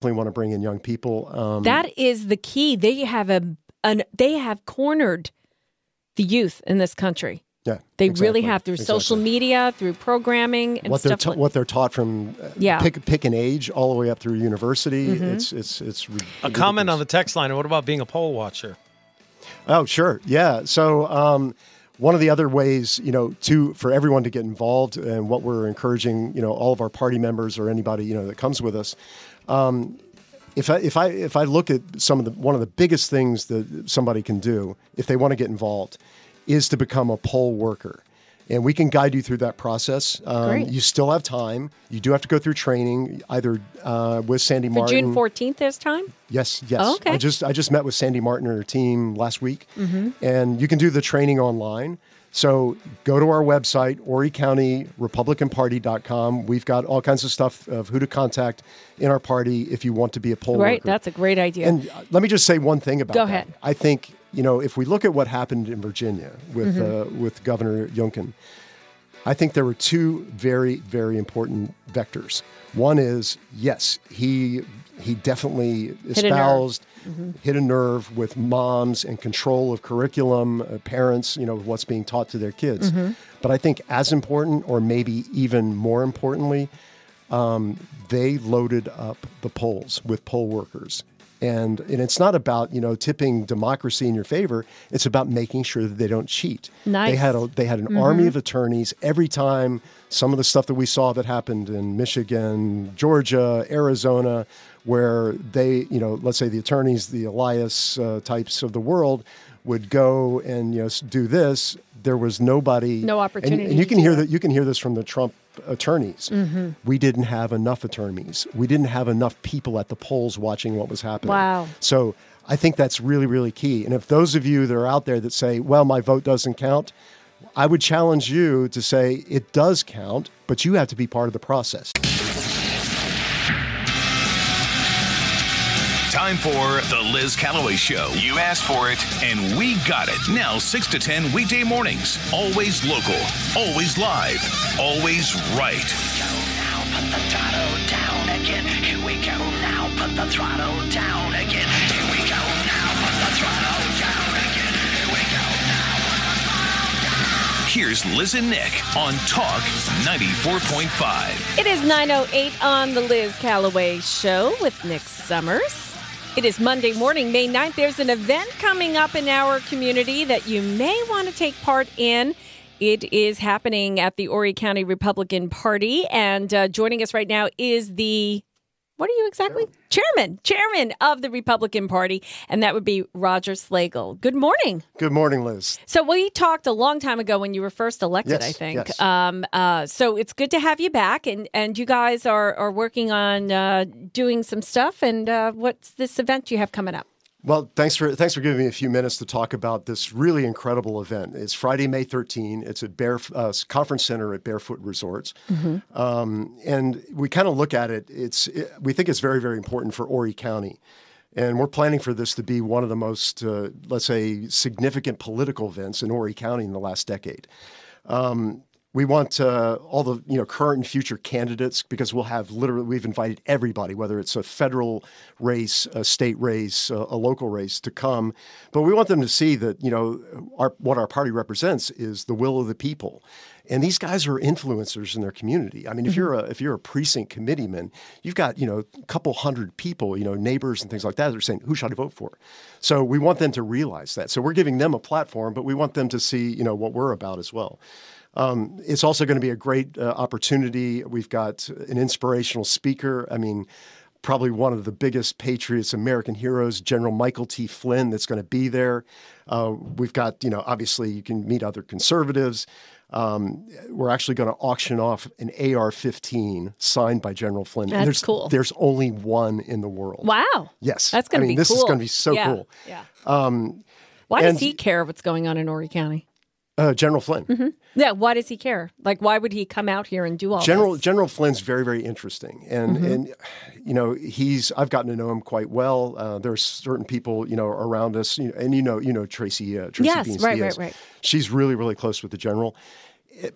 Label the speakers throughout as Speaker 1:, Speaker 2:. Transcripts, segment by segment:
Speaker 1: definitely want to bring in young people. Um,
Speaker 2: That is the key. They have a an, they have cornered the youth in this country.
Speaker 1: yeah,
Speaker 2: They
Speaker 1: exactly,
Speaker 2: really have through social media, through programming and
Speaker 1: What they're
Speaker 2: stuff.
Speaker 1: ta-
Speaker 2: like-
Speaker 1: what they're taught from uh,
Speaker 2: Yeah. Mm-hmm.
Speaker 1: pick pick an age all the way up through university. It's it's it's rid-
Speaker 3: A comment on the text line. What about being a poll watcher?
Speaker 1: Oh, sure. Yeah. So, um, one of the other ways, you know, to for everyone to get involved, and what we're encouraging, you know, all of our party members or anybody, you know, that comes with us. Um, if I if I if I look at some of the one of the biggest things that somebody can do if they want to get involved is to become a poll worker. And we can guide you through that process. Um,
Speaker 2: Great.
Speaker 1: you still have time. You do have to go through training, either uh, with Sandy
Speaker 2: for
Speaker 1: Martin.
Speaker 2: June fourteenth this time.
Speaker 1: Yes, yes.
Speaker 2: Oh, okay.
Speaker 1: I just I just met with Sandy Martin and her team last week,
Speaker 2: Mm-hmm.
Speaker 1: and you can do the training online. So go to our website, HorryCountyRepublicanParty.com. We've got all kinds of stuff of who to contact in our party if you want to be a poll
Speaker 2: Right,
Speaker 1: worker.
Speaker 2: that's a great idea.
Speaker 1: And uh, let me just say one thing about that.
Speaker 2: Go
Speaker 1: that.
Speaker 2: ahead.
Speaker 1: I think you know if we look at what happened in Virginia with
Speaker 2: Mm-hmm.
Speaker 1: uh, with Governor Youngkin, I think there were two very very important vectors. One is yes, he he definitely
Speaker 2: a nerve.
Speaker 1: espoused hit a nerve with moms and control of curriculum, uh, parents, you know, what's being taught to their kids. But I think as important, or maybe even more importantly, um, they loaded up the polls with poll workers. And, and it's not about you know tipping democracy in your favor. It's about making sure that they don't cheat.
Speaker 2: Nice.
Speaker 1: They had a, they had an army of attorneys every time some of the stuff that we saw that happened in Michigan, Georgia, Arizona, where they you know let's say the attorneys, the Elias uh, types of the world would go and you know do this. There was nobody.
Speaker 2: No opportunity
Speaker 1: And, you can hear
Speaker 2: that.
Speaker 1: You can hear this from the Trump attorneys.
Speaker 2: Mm-hmm.
Speaker 1: We didn't have enough attorneys. We didn't have enough people at the polls watching what was happening.
Speaker 2: Wow.
Speaker 1: So I think that's really, really key. And if those of you that are out there that say, well, my vote doesn't count, I would challenge you to say it does count, but you have to be part of the process.
Speaker 4: Time for The Liz Callaway Show. You asked for it, and we got it. Now, 6 to 10 weekday mornings. Always local, always live, always right.
Speaker 5: now, put the throttle down again. Here we go now, put the throttle down again. Here we go now, put the throttle down again. Here we go now.
Speaker 4: Here's Liz and Nick on Talk 94.5.
Speaker 2: It is 9.08 on the Liz Callaway Show with Nick Summers. It is Monday morning, May 9th. There's an event coming up in our community that you may want to take part in. It is happening at the Horry County Republican Party. And uh, joining us right now is the, what are you exactly? Chairman, chairman of the Republican Party. And that would be Roger Slagle. Good morning.
Speaker 1: Good morning, Liz.
Speaker 2: So we talked a long time ago when you were first elected,
Speaker 1: Yes,
Speaker 2: I think.
Speaker 1: yes.
Speaker 2: Um, uh, so it's good to have you back, and and you guys are are working on uh, doing some stuff. And uh, what's this event you have coming up?
Speaker 1: Well, thanks for thanks for giving me a few minutes to talk about this really incredible event. It's Friday, May 13. It's at Bare uh, Conference Center at Barefoot Resorts, um, and we kind of look at it. It's it, we think it's very very important for Horry County, and we're planning for this to be one of the most uh, let's say significant political events in Horry County in the last decade. We want uh, all the you know current and future candidates because we'll have literally we've invited everybody, whether it's a federal race, a state race, a, a local race, to come. But we want them to see that you know our, what our party represents is the will of the people, and these guys are influencers in their community. I mean, if you're a if you're a precinct committeeman, you've got you know a couple hundred people, you know neighbors and things like that. that are saying who should I vote for? So we want them to realize that. So we're giving them a platform, but we want them to see you know what we're about as well. Um, it's also going to be a great uh, opportunity. We've got an inspirational speaker. I mean, probably one of the biggest patriots, American heroes, General Michael T. Flynn, that's going to be there. Uh, we've got, you know, obviously you can meet other conservatives. Um, we're actually going to auction off an AR-15 signed by General Flynn.
Speaker 2: That's
Speaker 1: there's,
Speaker 2: cool.
Speaker 1: There's only one in the world.
Speaker 2: Wow,
Speaker 1: Yes,
Speaker 2: that's going
Speaker 1: I
Speaker 2: to
Speaker 1: mean,
Speaker 2: be
Speaker 1: this
Speaker 2: cool.
Speaker 1: is going to be so
Speaker 2: Yeah,
Speaker 1: cool.
Speaker 2: Yeah.
Speaker 1: Um,
Speaker 2: Why
Speaker 1: and-
Speaker 2: does he care what's going on in Horry County?
Speaker 1: Uh, General Flynn.
Speaker 2: Mm-hmm. Yeah. Why does he care? Like, why would he come out here and do all
Speaker 1: General
Speaker 2: this?
Speaker 1: General Flynn's very very interesting, and
Speaker 2: Mm-hmm.
Speaker 1: and you know he's I've gotten to know him quite well. Uh, there's certain people you know around us, you know, and you know you know Tracy uh, Tracy
Speaker 2: Yes,
Speaker 1: Beanz
Speaker 2: right,
Speaker 1: Diaz.
Speaker 2: right, right.
Speaker 1: She's really really close with the general,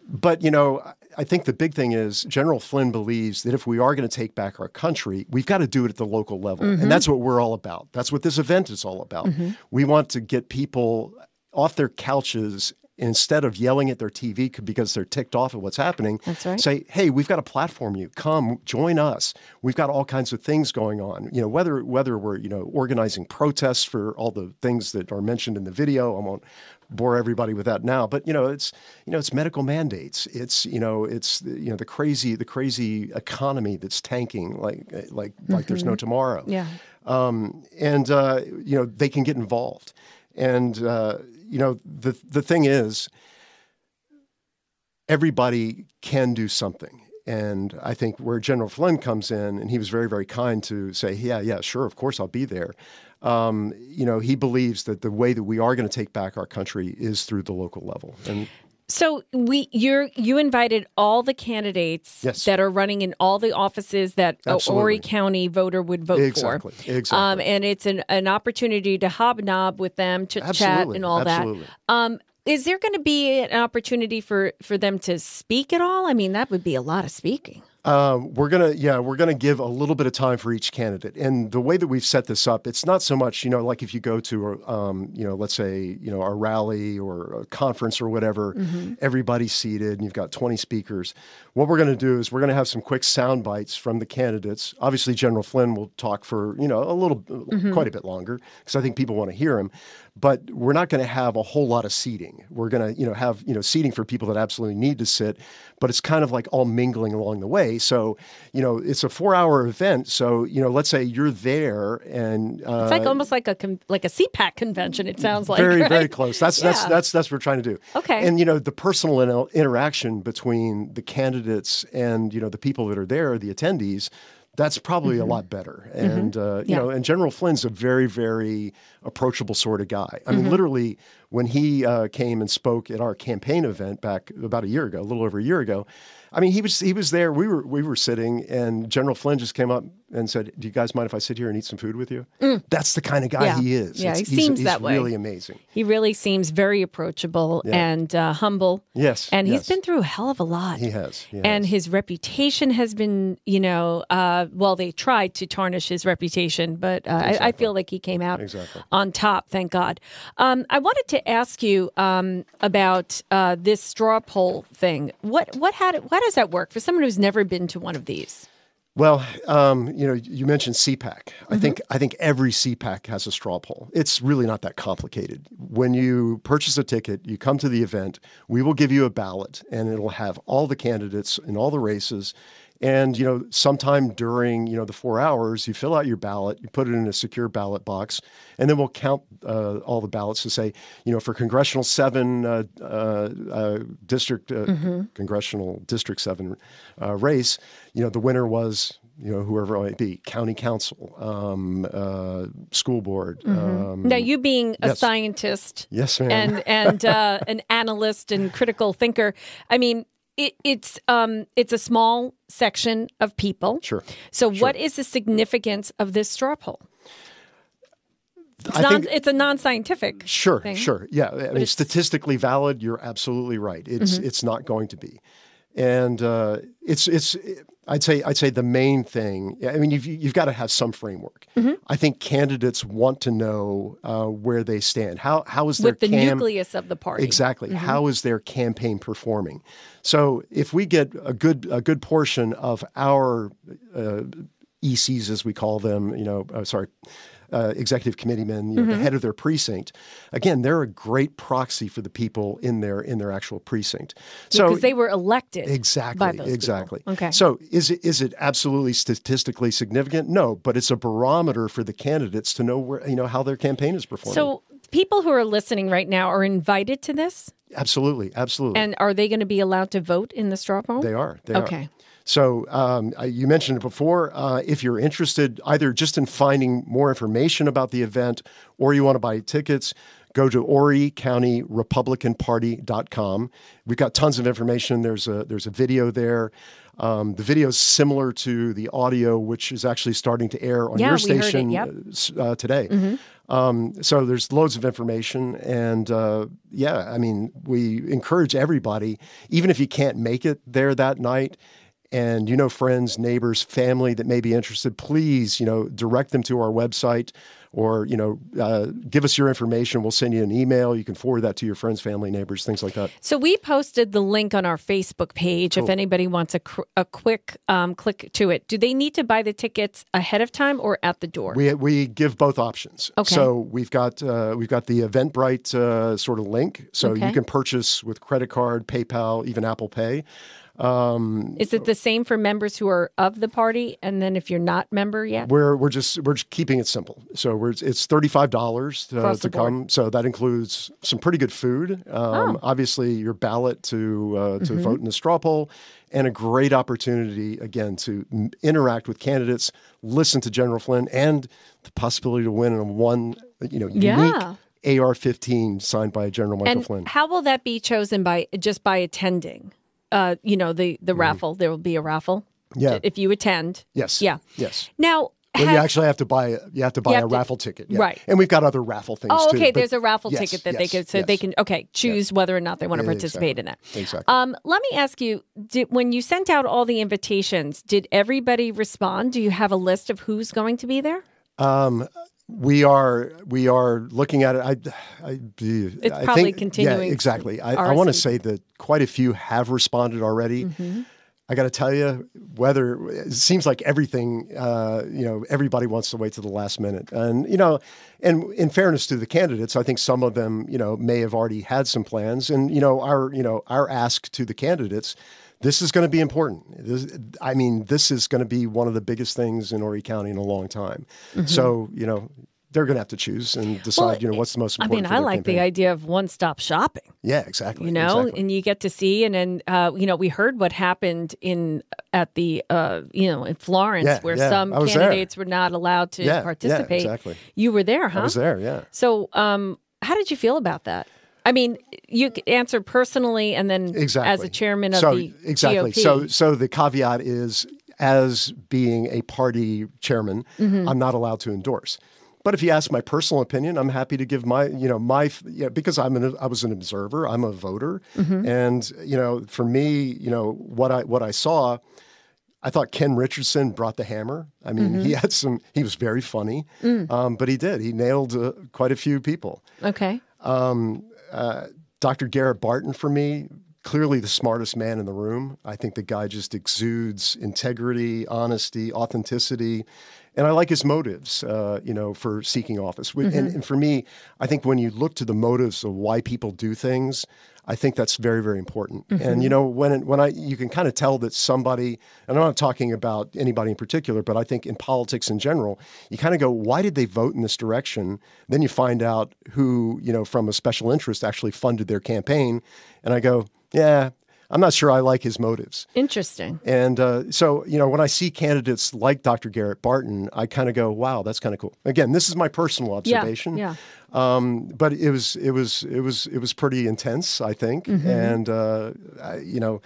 Speaker 1: but you know, I- I think the big thing is General Flynn believes that if we are going to take back our country, we've got to do it at the local level, and that's what we're all about. That's what this event is all about. We want to get people off their couches. Instead of yelling at their TV because they're ticked off at what's happening,
Speaker 2: right.
Speaker 1: say, "Hey, we've got a platform. You come, join us. We've got all kinds of things going on. You know, whether whether we're you know organizing protests for all the things that are mentioned in the video. I won't bore everybody with that now, but you know, it's you know, it's medical mandates. It's you know, it's you know, the crazy the crazy economy that's tanking like like like there's no tomorrow
Speaker 2: Yeah.
Speaker 1: um, and uh, you know they can get involved. And uh, you know the the thing is, everybody can do something. And I think where General Flynn comes in, and he was very very kind to say, yeah, yeah, sure, of course I'll be there. Um, you know, he believes that the way that we are going to take back our country is through the local level. And
Speaker 2: So we you're you invited all the candidates
Speaker 1: Yes.
Speaker 2: that are running in all the offices that a
Speaker 1: Absolutely.
Speaker 2: Horry County voter would vote
Speaker 1: Exactly,
Speaker 2: for.
Speaker 1: exactly.
Speaker 2: Um, and it's an, an opportunity to hobnob with them, chit chat, and all
Speaker 1: absolutely.
Speaker 2: that. Um, is there going to be an opportunity for for them to speak at all? I mean, that would be a lot of speaking.
Speaker 1: Um, we're gonna, yeah, we're gonna give a little bit of time for each candidate, and the way that we've set this up, it's not so much, you know, like if you go to, um, you know, let's say, you know, a rally or a conference or whatever, everybody's seated, and you've got 20 speakers. What we're gonna do is we're gonna have some quick sound bites from the candidates. Obviously, General Flynn will talk for, you know, a little, quite a bit longer, because I think people want to hear him. But we're not going to have a whole lot of seating. We're going to, you know, have you know seating for people that absolutely need to sit, but it's kind of like all mingling along the way. So, you know, it's a four-hour event. So, you know, let's say you're there, and uh,
Speaker 2: It's like almost like a con- like a CPAC convention. It sounds like
Speaker 1: very
Speaker 2: right?
Speaker 1: very close that's that's
Speaker 2: Yeah.
Speaker 1: that's that's what we're trying to do
Speaker 2: Okay.
Speaker 1: and you know the personal inter- interaction between the candidates and you know the people that are there the attendees that's probably a lot better and uh, you
Speaker 2: Mm-hmm. Yeah.
Speaker 1: know and general flynn's a very very approachable sort of guy i
Speaker 2: Mm-hmm.
Speaker 1: mean literally when he uh, came and spoke at our campaign event back about a year ago a little over a year ago I mean, he was he was there. We were we were sitting, and General Flynn just came up and said, "Do you guys mind if I sit here and eat some food with you?" That's the kind of guy
Speaker 2: Mm. Yeah.
Speaker 1: he is.
Speaker 2: Yeah, he
Speaker 1: It's- he's-
Speaker 2: seems
Speaker 1: he's
Speaker 2: that way.
Speaker 1: Really amazing.
Speaker 2: He really seems very approachable and uh, humble.
Speaker 1: Yes,
Speaker 2: and he's been through a hell of a lot.
Speaker 1: He has. He
Speaker 2: and his reputation has been, you know, uh, well, they tried to tarnish his reputation, but uh, I, I feel like he came out
Speaker 1: Exactly.
Speaker 2: On top. Thank God. Um, I wanted to ask you um, about uh, this straw poll thing. What what how, how does that work for someone who's never been to one of these?
Speaker 1: Well, um, you know, you mentioned CPAC.
Speaker 2: Mm-hmm.
Speaker 1: I think I think every CPAC has a straw poll. It's really not that complicated. When you purchase a ticket, you come to the event. We will give you a ballot, and it'll have all the candidates in all the races. And you know, sometime during you know the four hours, you fill out your ballot, you put it in a secure ballot box, and then we'll count uh, all the ballots to say, you know, for congressional seven uh, uh, uh, district, uh, congressional district seven uh, race, you know, the winner was you know whoever it might be, county council, um, uh, school board. Um,
Speaker 2: Now, you being a
Speaker 1: yes.
Speaker 2: scientist,
Speaker 1: yes, ma'am.
Speaker 2: and and uh, an analyst and critical thinker. I mean, it, it's um it's a small section of people.
Speaker 1: Sure.
Speaker 2: So, what is the significance of this straw poll? It's
Speaker 1: I
Speaker 2: non,
Speaker 1: think-
Speaker 2: it's a non-scientific.
Speaker 1: Sure,
Speaker 2: thing.
Speaker 1: sure. Yeah, I mean,
Speaker 2: Mm-hmm.
Speaker 1: statistically valid. You're absolutely right. It's it's not going to be, and uh, it's it's. I'd say I'd say the main thing. I mean, you've you've got to have some framework.
Speaker 2: Mm-hmm.
Speaker 1: I think candidates want to know uh, where they stand. How how is their
Speaker 2: with the
Speaker 1: cam-
Speaker 2: nucleus of the party.
Speaker 1: Exactly.
Speaker 2: Mm-hmm.
Speaker 1: How is their campaign performing? So if we get a good a good portion of our uh, ECs, as we call them, you know, uh, sorry, uh, executive committee men, you know,
Speaker 2: Mm-hmm.
Speaker 1: the head of their precinct, again, they're a great proxy for the people in their in their actual precinct. So
Speaker 2: because they were elected.
Speaker 1: Exactly.
Speaker 2: by those people.
Speaker 1: exactly.
Speaker 2: Okay.
Speaker 1: So is it is it absolutely statistically significant? No, but it's a barometer for the candidates to know where you know how their campaign is performing.
Speaker 2: So, people who are listening right now are invited to this,
Speaker 1: absolutely, absolutely.
Speaker 2: and are they going to be allowed to vote in the straw poll?
Speaker 1: They are. They
Speaker 2: Okay.
Speaker 1: Are. So um, you mentioned it before. Uh, if you're interested either just in finding more information about the event or you want to buy tickets, go to HorryCountyRepublicanParty.com. We've got tons of information. There's a there's a video there. Um, the video is similar to the audio, which is actually starting to air on
Speaker 2: Yeah,
Speaker 1: your
Speaker 2: we heard it,
Speaker 1: station
Speaker 2: yep.
Speaker 1: uh, uh, today. Um, so there's loads of information, and uh, yeah, I mean, we encourage everybody, even if you can't make it there that night, and you know friends, neighbors, family that may be interested, please, you know, direct them to our website, or you know, uh, give us your information. We'll send you an email. You can forward that to your friends, family, neighbors, things like that.
Speaker 2: So we posted the link on our Facebook page if anybody wants a, cr- a quick um, click to it. Do they need to buy the tickets ahead of time or at the door?
Speaker 1: We we give both options.
Speaker 2: Okay.
Speaker 1: So we've got uh, we've got the Eventbrite uh, sort of link, so
Speaker 2: Okay.
Speaker 1: you can purchase with credit card, PayPal, even Apple Pay.
Speaker 2: Is it the same for members who are of the party? And then if you're not member yet?
Speaker 1: We're we're just we're just keeping it simple. So we're it's thirty five dollars to, to come. So that includes some pretty good food. Um,
Speaker 2: Oh. Mm-hmm.
Speaker 1: Obviously, your ballot to uh, to vote in the straw poll, and a great opportunity again to m- interact with candidates, listen to General Flynn, and the possibility to win a one you know unique
Speaker 2: Yeah.
Speaker 1: AR fifteen signed by General Michael
Speaker 2: And
Speaker 1: Flynn.
Speaker 2: how will that be chosen by just by attending? Uh, you know, the the raffle. There will be a raffle.
Speaker 1: Mm-hmm. Yeah.
Speaker 2: If you attend.
Speaker 1: Yes.
Speaker 2: Yeah.
Speaker 1: Yes.
Speaker 2: Now,
Speaker 1: Well, you actually have to buy you have to buy
Speaker 2: You
Speaker 1: a
Speaker 2: to-
Speaker 1: raffle ticket, yeah.
Speaker 2: right.
Speaker 1: And we've got other raffle things
Speaker 2: Oh,
Speaker 1: too.
Speaker 2: okay.
Speaker 1: but
Speaker 2: There's a raffle
Speaker 1: yes,
Speaker 2: ticket that they
Speaker 1: yes,
Speaker 2: can, so they can, okay, choose whether or not they want to
Speaker 1: Yeah,
Speaker 2: participate in that.
Speaker 1: Exactly.
Speaker 2: Um, let me ask you: did, When you sent out all the invitations, did everybody respond? Do you have a list of who's going to be there?
Speaker 1: Um, we are we are looking at it. I, I
Speaker 2: It's
Speaker 1: I
Speaker 2: probably
Speaker 1: think,
Speaker 2: continuing
Speaker 1: Yeah, exactly. I, I want to say that quite a few have responded already.
Speaker 2: Mm-hmm.
Speaker 1: I got to tell you, whether it seems like everything, uh, you know, everybody wants to wait to the last minute, and you know, and in fairness to the candidates, I think some of them, you know, may have already had some plans, and you know, our you know our ask to the candidates. This is going to be important. This, I mean, this is going to be one of the biggest things in Horry County in a long time. So, you know, they're going to have to choose and decide,
Speaker 2: Mm-hmm. Well,
Speaker 1: you know, what's the most important.
Speaker 2: I
Speaker 1: mean,
Speaker 2: I like the idea of one-stop shopping.
Speaker 1: Yeah, exactly.
Speaker 2: You know,
Speaker 1: exactly.
Speaker 2: and you get to see, and then uh, you know, we heard what happened in at the uh, you know in Florence,
Speaker 1: Yeah,
Speaker 2: where
Speaker 1: yeah,
Speaker 2: some
Speaker 1: was there.
Speaker 2: candidates were not allowed to
Speaker 1: yeah,
Speaker 2: participate.
Speaker 1: exactly.
Speaker 2: You were there, huh?
Speaker 1: I was there. Yeah.
Speaker 2: So, um, how did you feel about that? I mean, you answer personally, and then
Speaker 1: exactly
Speaker 2: as a chairman of
Speaker 1: so,
Speaker 2: the
Speaker 1: exactly
Speaker 2: GOP.
Speaker 1: so so the caveat is as being a party chairman
Speaker 2: Mm-hmm.
Speaker 1: i'm not allowed to endorse but if you ask my personal opinion i'm happy to give my you know my yeah, because i'm an i was an observer i'm a voter
Speaker 2: Mm-hmm.
Speaker 1: and you know for me you know what i what i saw I thought Ken Richardson brought the hammer. I mean,
Speaker 2: Mm-hmm.
Speaker 1: he had some. He was very funny,
Speaker 2: Mm.
Speaker 1: um, but he did. He nailed uh, quite a few people.
Speaker 2: okay,
Speaker 1: Dr. Garrett Barton, for me, clearly the smartest man in the room. I think the guy just exudes integrity, honesty, authenticity. And I like his motives, uh, you know, for seeking office. Wi- And, and for me, I think when you look to the motives of why people do things, I think that's very, very important. And you know, when when I you can kind of tell that somebody, and I'm not talking about anybody in particular, but I think in politics in general, you kind of go, why did they vote in this direction? Then you find out who, you know, from a special interest actually funded their campaign, and I go, yeah, I'm not sure I like his motives.
Speaker 2: interesting.
Speaker 1: And uh, so, you know, when I see candidates like Dr. Garrett Barton, I kind of go, "Wow, that's kind of cool." Again, this is my personal
Speaker 2: Yeah,
Speaker 1: observation.
Speaker 2: yeah.
Speaker 1: Um, but it was, it was, it was, it was pretty intense, I think.
Speaker 2: Mm-hmm.
Speaker 1: And uh, I, you know,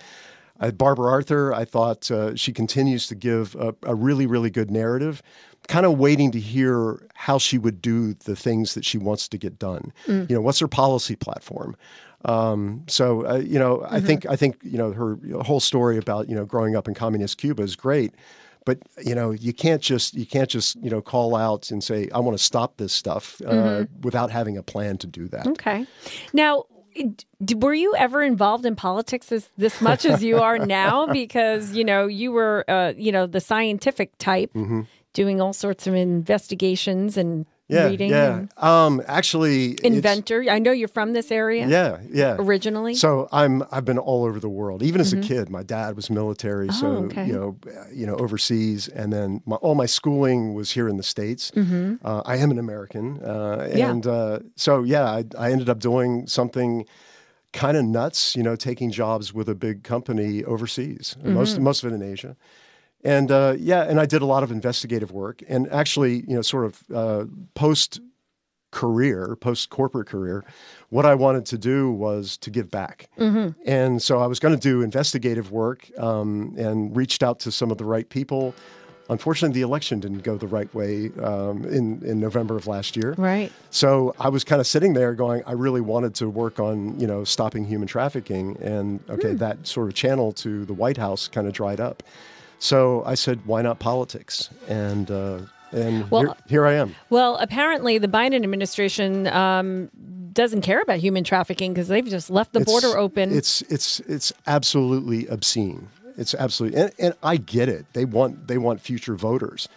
Speaker 1: uh, Barbara Arthur, I thought uh, she continues to give a, a really, really good narrative. Kind of waiting to hear how she would do the things that she wants to get done.
Speaker 2: Mm.
Speaker 1: You know, what's her policy platform? Um, so uh, you know, I think I think you know her whole story about you know growing up in communist Cuba is great, but you know you can't just you can't just you know call out and say I want to stop this stuff uh, without having a plan to do that.
Speaker 2: Okay. Now, were you ever involved in politics as this much as you are now? Because you know you were, uh, you know, the scientific type, doing all sorts of investigations and
Speaker 1: Yeah,
Speaker 2: reading.
Speaker 1: yeah.
Speaker 2: and
Speaker 1: Um, actually,
Speaker 2: inventor. I know you're from this area.
Speaker 1: Yeah, yeah.
Speaker 2: Originally.
Speaker 1: So I'm I've been all over the world. Even as a kid, my dad was military, so
Speaker 2: Mm-hmm. Oh, okay.
Speaker 1: you know, you know, overseas, and then my, all my schooling was here in the states. Uh, I am an American, uh,
Speaker 2: Mm-hmm. Yeah.
Speaker 1: and uh, so yeah, I, I ended up doing something kind of nuts. You know, taking jobs with a big company overseas,
Speaker 2: Mm-hmm.
Speaker 1: most most of it in Asia. And uh, yeah, and I did a lot of investigative work, and actually, you know, sort of uh, post career, post corporate career, what I wanted to do was to give back. And so I was going to do investigative work um, and reached out to some of the right people. Unfortunately, the election didn't go the right way um, in, in November of last year.
Speaker 2: Right.
Speaker 1: So I was kind of sitting there going, I really wanted to work on, you know, stopping human trafficking. And okay,
Speaker 2: Hmm.
Speaker 1: that sort of channel to the White House kind of dried up. So I said, why not politics? And, uh, and
Speaker 2: Well-
Speaker 1: here, here I am.
Speaker 2: Well, apparently the Biden administration um, doesn't care about human trafficking because they've just left the
Speaker 1: It's-
Speaker 2: border open.
Speaker 1: It's it's it's absolutely obscene. It's absolutely, and, and I get it. They want they want future voters,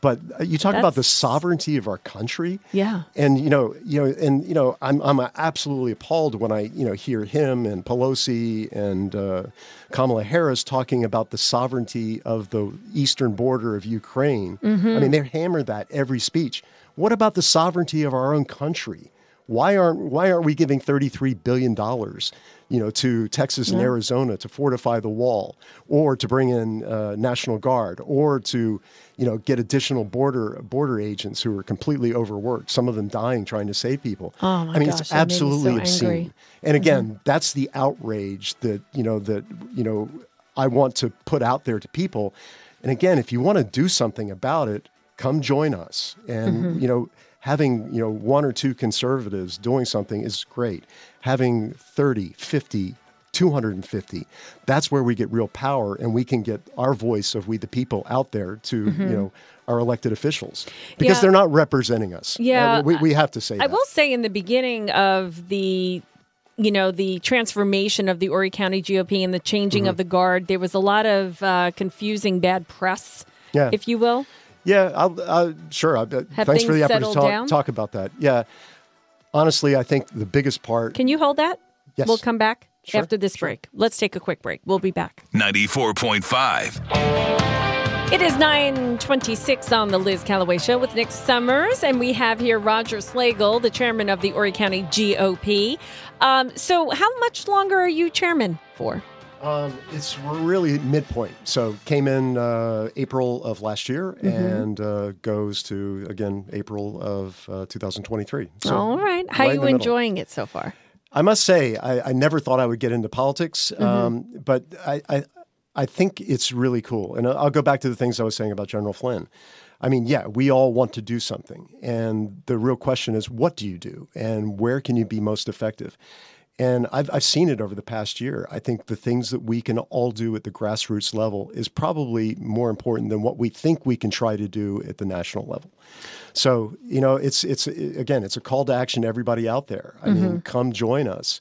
Speaker 1: but uh, you talk about the sovereignty of our country.
Speaker 2: Yeah.
Speaker 1: and you know, you know, and you know, I'm I'm absolutely appalled when I you know hear him and Pelosi and uh, Kamala Harris talking about the sovereignty of the eastern border of Ukraine. I mean, they hammer that every speech. What about the sovereignty of our own country? Why aren't why aren't we giving thirty three billion dollars, you know, to Texas and Arizona to fortify the wall, or to bring in uh, National Guard, or to, you know, get additional border border agents who are completely overworked, some of them dying trying to save people.
Speaker 2: Oh, my
Speaker 1: I mean,
Speaker 2: gosh,
Speaker 1: it's
Speaker 2: me so
Speaker 1: absolutely
Speaker 2: angry.
Speaker 1: obscene. And again, that's the outrage that you know that you know I want to put out there to people. And again, if you want to do something about it, come join us. And you know, having you know one or two conservatives doing something is great. Having 30, 50, 250, that's where we get real power and we can get our voice of we the people out there to, you know, our elected officials because
Speaker 2: Yeah.
Speaker 1: they're not representing us.
Speaker 2: Yeah,
Speaker 1: Uh, we, we have to say
Speaker 2: I
Speaker 1: that.
Speaker 2: will say in the beginning of the you know the transformation of the Horry County GOP and the changing
Speaker 1: Mm-hmm.
Speaker 2: of the guard, there was a lot of uh, confusing bad press,
Speaker 1: Yeah.
Speaker 2: if you will.
Speaker 1: Yeah, I'll, uh, sure. I, uh,
Speaker 2: Have
Speaker 1: thanks for the opportunity to talk, talk about that. Yeah, honestly, I think the biggest part.
Speaker 2: Can you hold that?
Speaker 1: Yes.
Speaker 2: We'll come back
Speaker 1: Sure,
Speaker 2: after this break. Let's take a quick break. We'll be back.
Speaker 4: 94.5.
Speaker 2: It is 926 on the Liz Callaway Show with Nick Summers, and we have here Roger Slagle, the chairman of the Horry County GOP. Um, so, how much longer are you chairman for?
Speaker 1: Um, it's really midpoint. So came in uh, April of last year
Speaker 2: Mm-hmm.
Speaker 1: and uh, goes to again April of uh, 2023. So
Speaker 2: All right. How
Speaker 1: right
Speaker 2: are you
Speaker 1: the middle.
Speaker 2: enjoying it so far?
Speaker 1: I must say, I, I never thought I would get into politics,
Speaker 2: Mm-hmm.
Speaker 1: um, but I, I, I think it's really cool. And I'll go back to the things I was saying about General Flynn. I mean, yeah, we all want to do something. And the real question is, what do you do? And where can you be most effective? And I've, I've seen it over the past year. I think the things that we can all do at the grassroots level is probably more important than what we think we can try to do at the national level. So, you know, it's it's again, it's a call to action to everybody out there. I mean, come join us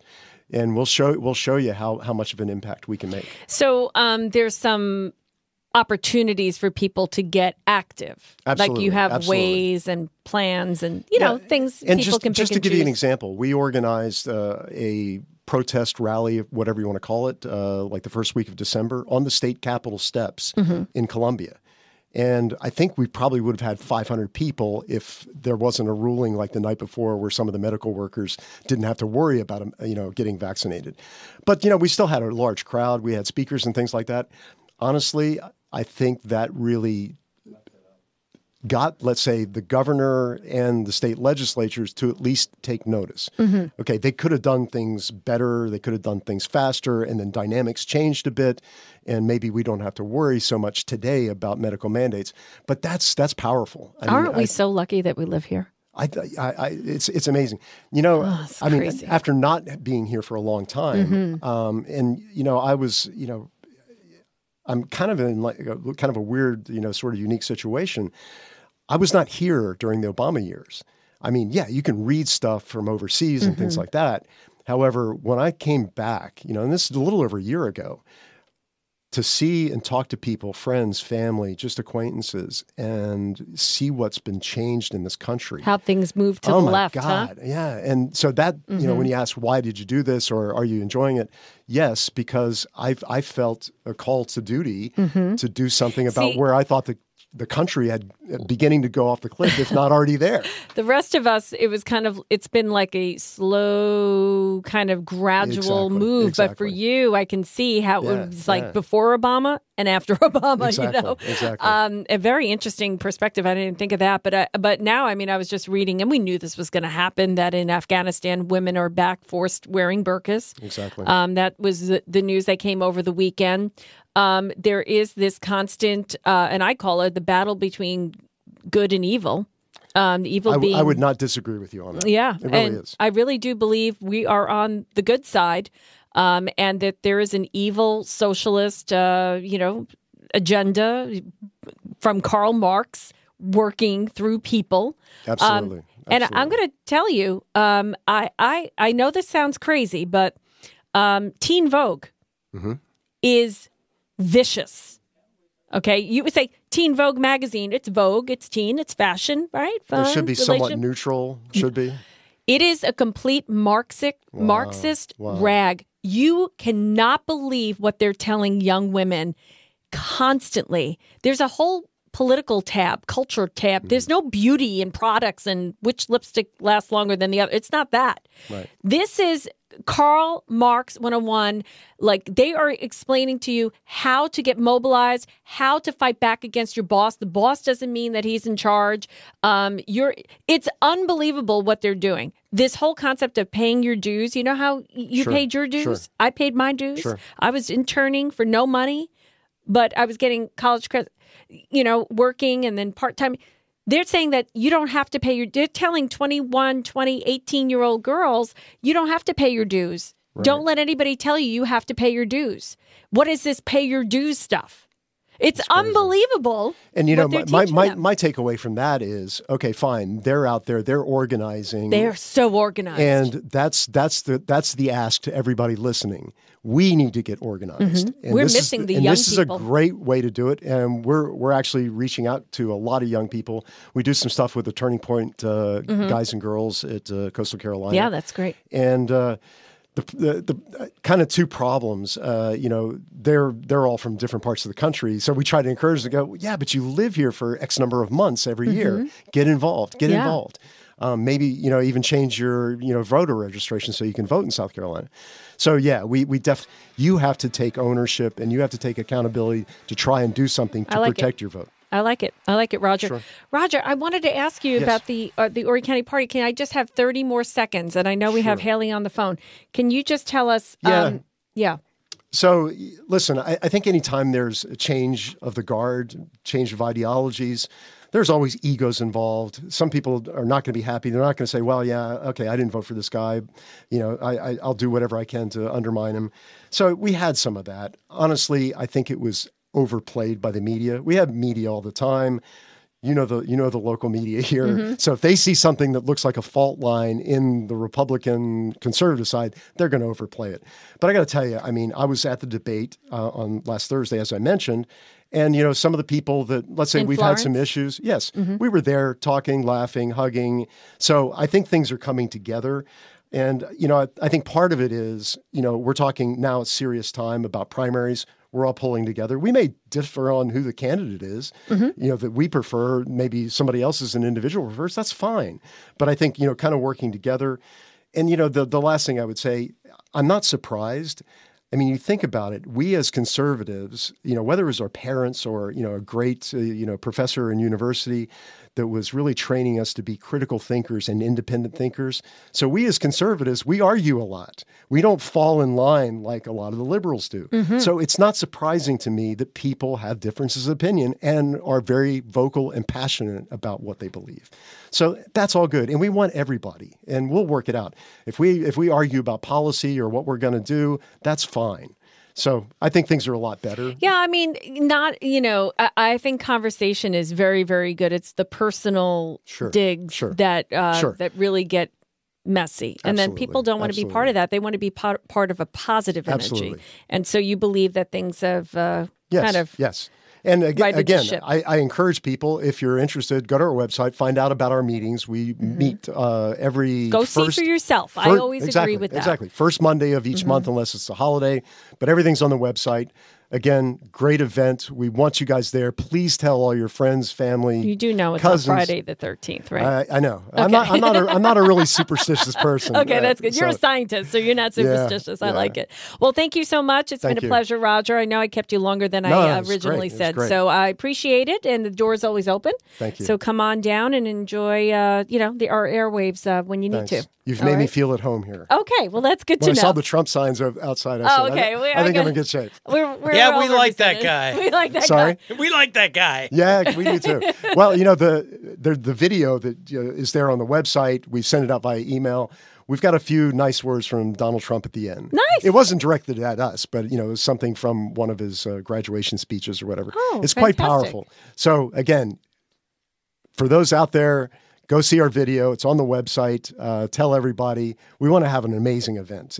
Speaker 1: and we'll show we'll show you how how much of an impact we can make.
Speaker 2: So, um, there's some opportunities for people to get active. like you have
Speaker 1: absolutely.
Speaker 2: ways and plans and, you know,
Speaker 1: Yeah,
Speaker 2: things
Speaker 1: and
Speaker 2: people
Speaker 1: just,
Speaker 2: can pick
Speaker 1: just to give you an example, we organized uh, a protest rally, whatever you want to call it, uh, like the first week of December on the state capitol steps
Speaker 2: Mm-hmm.
Speaker 1: in Columbia. And I think we probably would have had 500 people if there wasn't a ruling like the night before where some of the medical workers didn't have to worry about um, you know getting vaccinated. But you know we still had a large crowd. We had speakers and things like that. Honestly, I think that really got, let's say, the governor and the state legislatures to at least take notice. Okay, they could have done things better, they could have done things faster, and then dynamics changed a bit, and maybe we don't have to worry so much today about medical mandates. But that's that's powerful. I
Speaker 2: Aren't we
Speaker 1: I-
Speaker 2: so lucky that we live here?
Speaker 1: I, I, I, it's it's amazing. You know,
Speaker 2: Oh,
Speaker 1: I mean,
Speaker 2: crazy. Mm-hmm.
Speaker 1: after not being here for a long time, um, and you know, I was, you know, I'm kind of in like a, kind of a weird, you know, sort of unique situation. I was not here during the Obama years. I mean, yeah, you can read stuff from overseas and
Speaker 2: Mm-hmm.
Speaker 1: things like that. However, when I came back, you know, and this is a little over a year ago, to see and talk to people, friends, family, just acquaintances, and see what's been changed in this country.
Speaker 2: How things move to
Speaker 1: oh
Speaker 2: the
Speaker 1: my
Speaker 2: left, huh? Mm-hmm.
Speaker 1: God. Yeah. And so that, you know, when you ask why did you do this or are you enjoying it? Yes, because I've I felt a call to duty to do something about
Speaker 2: Mm-hmm. See-
Speaker 1: where I thought the the country had beginning to go off the cliff, if not already there.
Speaker 2: The rest of us, it was kind of, it's been like a slow, kind of gradual
Speaker 1: Exactly,
Speaker 2: move. But for you, I can see how
Speaker 1: Yeah,
Speaker 2: it was like
Speaker 1: yeah.
Speaker 2: before Obama and after Obama.
Speaker 1: Exactly,
Speaker 2: You know,
Speaker 1: exactly.
Speaker 2: Um, a very interesting perspective. I didn't think of that, but I, but now, I mean, I was just reading, and we knew this was going to happen. That in Afghanistan, women are back forced wearing burqas.
Speaker 1: Exactly.
Speaker 2: Um, that was the, the news that came over the weekend. Um, there is this constant, uh, and I call it the battle between good and evil. Um, evil
Speaker 1: I,
Speaker 2: being
Speaker 1: I would not disagree with you on that.
Speaker 2: yeah,
Speaker 1: it really
Speaker 2: and
Speaker 1: is.
Speaker 2: I really do believe we are on the good side, um, and that there is an evil socialist, uh, you know, agenda from Karl Marx working through people.
Speaker 1: Absolutely.
Speaker 2: Um, and I'm going to tell you, um, I, I I know this sounds crazy, but um, Teen Vogue
Speaker 1: Mm-hmm.
Speaker 2: is vicious. Okay, you would say Teen Vogue magazine. It's Vogue, it's teen, it's fashion, right? Fun,
Speaker 1: should be somewhat neutral. Should be.
Speaker 2: it is a complete Marxist Marxist
Speaker 1: wow.
Speaker 2: rag. You cannot believe what they're telling young women constantly. There's a whole political tab, culture tab. There's
Speaker 1: Mm-hmm.
Speaker 2: no beauty in products and which lipstick lasts longer than the other. It's not that.
Speaker 1: Right.
Speaker 2: This is Karl Marx 101. Like they are explaining to you how to get mobilized, how to fight back against your boss. The boss doesn't mean that he's in charge. Um, you're it's unbelievable what they're doing. This whole concept of paying your dues, you know how you
Speaker 1: Sure,
Speaker 2: paid your dues?
Speaker 1: sure.
Speaker 2: I paid my dues.
Speaker 1: Sure.
Speaker 2: I was interning for no money, but I was getting college credit, you know, working and then part-time they're saying that you don't have to pay your they're telling 21 20 18 year old girls you don't have to pay your dues. Don't let anybody tell you you have to pay your dues. What is this pay your dues stuff it's unbelievable
Speaker 1: And you know, my, my, my, my takeaway from that is okay, fine. They're out there, they're organizing.
Speaker 2: they're so organized
Speaker 1: and that's that's the that's the ask to everybody listening. We need to get organized.
Speaker 2: Mm-hmm. We're
Speaker 1: this
Speaker 2: missing
Speaker 1: is,
Speaker 2: the
Speaker 1: and
Speaker 2: young
Speaker 1: this
Speaker 2: people.
Speaker 1: is a great way to do it. And we're we're actually reaching out to a lot of young people. We do some stuff with the Turning Point uh, guys and girls at uh, Coastal Carolina.
Speaker 2: Mm-hmm. yeah that's great
Speaker 1: and uh, the the, the uh, kind of two problems. Uh, you know, they're they're all from different parts of the country, so we try to encourage them to go. Yeah, but you live here for X number of months every year. Get involved. Get
Speaker 2: Mm-hmm. Yeah.
Speaker 1: involved. Um, maybe you know even change your you know voter registration so you can vote in South Carolina. So yeah, we we def you have to take ownership and you have to take accountability to try and do something to
Speaker 2: like it.
Speaker 1: protect your vote.
Speaker 2: I like it. I like it, Roger.
Speaker 1: Sure.
Speaker 2: Roger, I wanted to ask you
Speaker 1: Yes.
Speaker 2: about the uh, the Horry County Party. Can I just have thirty more seconds? And I know we have Haley on the phone. Can you just tell us?
Speaker 1: Yeah.
Speaker 2: Um, yeah.
Speaker 1: So, listen, I, I think anytime there's a change of the guard, change of ideologies, there's always egos involved. Some people are not going to be happy. They're not going to say, "Well, yeah, okay, I didn't vote for this guy. You know, I, I, I'll do whatever I can to undermine him." So we had some of that. Honestly, I think it was overplayed by the media. We have media all the time you know the you know the local media here.
Speaker 2: Mm-hmm.
Speaker 1: So if they see something that looks like a fault line in the Republican conservative side, they're going to overplay it. But I got to tell you, I mean, I was at the debate uh, on last Thursday, as I mentioned, and you know some of the people that let's say
Speaker 2: In
Speaker 1: we've had some issues. Yes, we were there talking, laughing, hugging. So I think things are coming together. And you know, I, I think part of it is, you know, we're talking now at serious time about primaries. We're all pulling together. We may differ on who the candidate is, you know, that we prefer. Maybe somebody else is an individual prefers. That's fine. But I think you know, kind of working together. And you know, the the last thing I would say, I'm not surprised. I mean, you think about it. We as conservatives, you know, whether it was our parents or you know a great uh, you know professor in university that was really training us to be critical thinkers and independent thinkers. So we as conservatives, we argue a lot. We don't fall in line like a lot of the liberals do. Mm-hmm. So it's not surprising to me that people have differences of opinion and are very vocal and passionate about what they believe. So that's all good, and we want everybody, and we'll work it out. If we if we argue about policy or what we're going to do, that's fine. So I think things are a lot better.
Speaker 2: Yeah, I mean, not you know. I, I think conversation is very, very good. It's the personal
Speaker 1: Sure,
Speaker 2: digs
Speaker 1: sure,
Speaker 2: that uh,
Speaker 1: sure.
Speaker 2: that really get messy, and then people don't want to be part of that. They want to be part, part of a positive energy,
Speaker 1: Absolutely.
Speaker 2: and so you believe that things have uh,
Speaker 1: Yes,
Speaker 2: kind of
Speaker 1: yes. And ag-
Speaker 2: righted
Speaker 1: again. I, I encourage people if you're interested, go to our website, find out about our meetings. We meet uh, every
Speaker 2: Mm-hmm. go see for yourself. I always
Speaker 1: exactly,
Speaker 2: agree with that. Mm-hmm.
Speaker 1: Exactly, first Monday of each month, unless it's a holiday. But everything's on the website. Again, great event. We want you guys there. Please tell all your friends, family.
Speaker 2: You do know it's
Speaker 1: cousins.
Speaker 2: on Friday the 13th, right?
Speaker 1: I, I know. I'm not. I'm not. A, I'm not a really superstitious person.
Speaker 2: Okay,
Speaker 1: Uh,
Speaker 2: that's good. You're
Speaker 1: so-
Speaker 2: a scientist, so you're not superstitious. I
Speaker 1: yeah.
Speaker 2: like it. Well, thank you so much. It's
Speaker 1: Thank
Speaker 2: been a
Speaker 1: you.
Speaker 2: pleasure, Roger. I know I kept you longer than
Speaker 1: No,
Speaker 2: I originally.
Speaker 1: It was
Speaker 2: said, so I appreciate it. And the door's always open.
Speaker 1: Thank you.
Speaker 2: So come on down and enjoy, uh, you know, the our airwaves uh, when you need
Speaker 1: Thanks.
Speaker 2: to.
Speaker 1: You've
Speaker 2: All
Speaker 1: made me feel at home here.
Speaker 2: Okay, well that's good
Speaker 1: when I
Speaker 2: to
Speaker 1: saw the Trump signs outside, I
Speaker 2: Oh,
Speaker 1: said,
Speaker 2: okay.
Speaker 1: I, I think
Speaker 2: okay.
Speaker 1: I'm in good shape.
Speaker 2: we're, we're
Speaker 3: Yeah, we like that guy.
Speaker 2: We like that
Speaker 1: Sorry?
Speaker 2: guy.
Speaker 3: We like that guy.
Speaker 1: Yeah, we do too. well, you know the the, the video that uh, is there on the website. We sent it out via email. We've got a few nice words from Donald Trump at the end.
Speaker 2: Nice.
Speaker 1: It wasn't directed at us, but you know, it was something from one of his uh, graduation speeches or whatever.
Speaker 2: Oh,
Speaker 1: it's quite powerful. So again, for those out there, go see our video. It's on the website. Uh, tell everybody. We want to have an amazing event.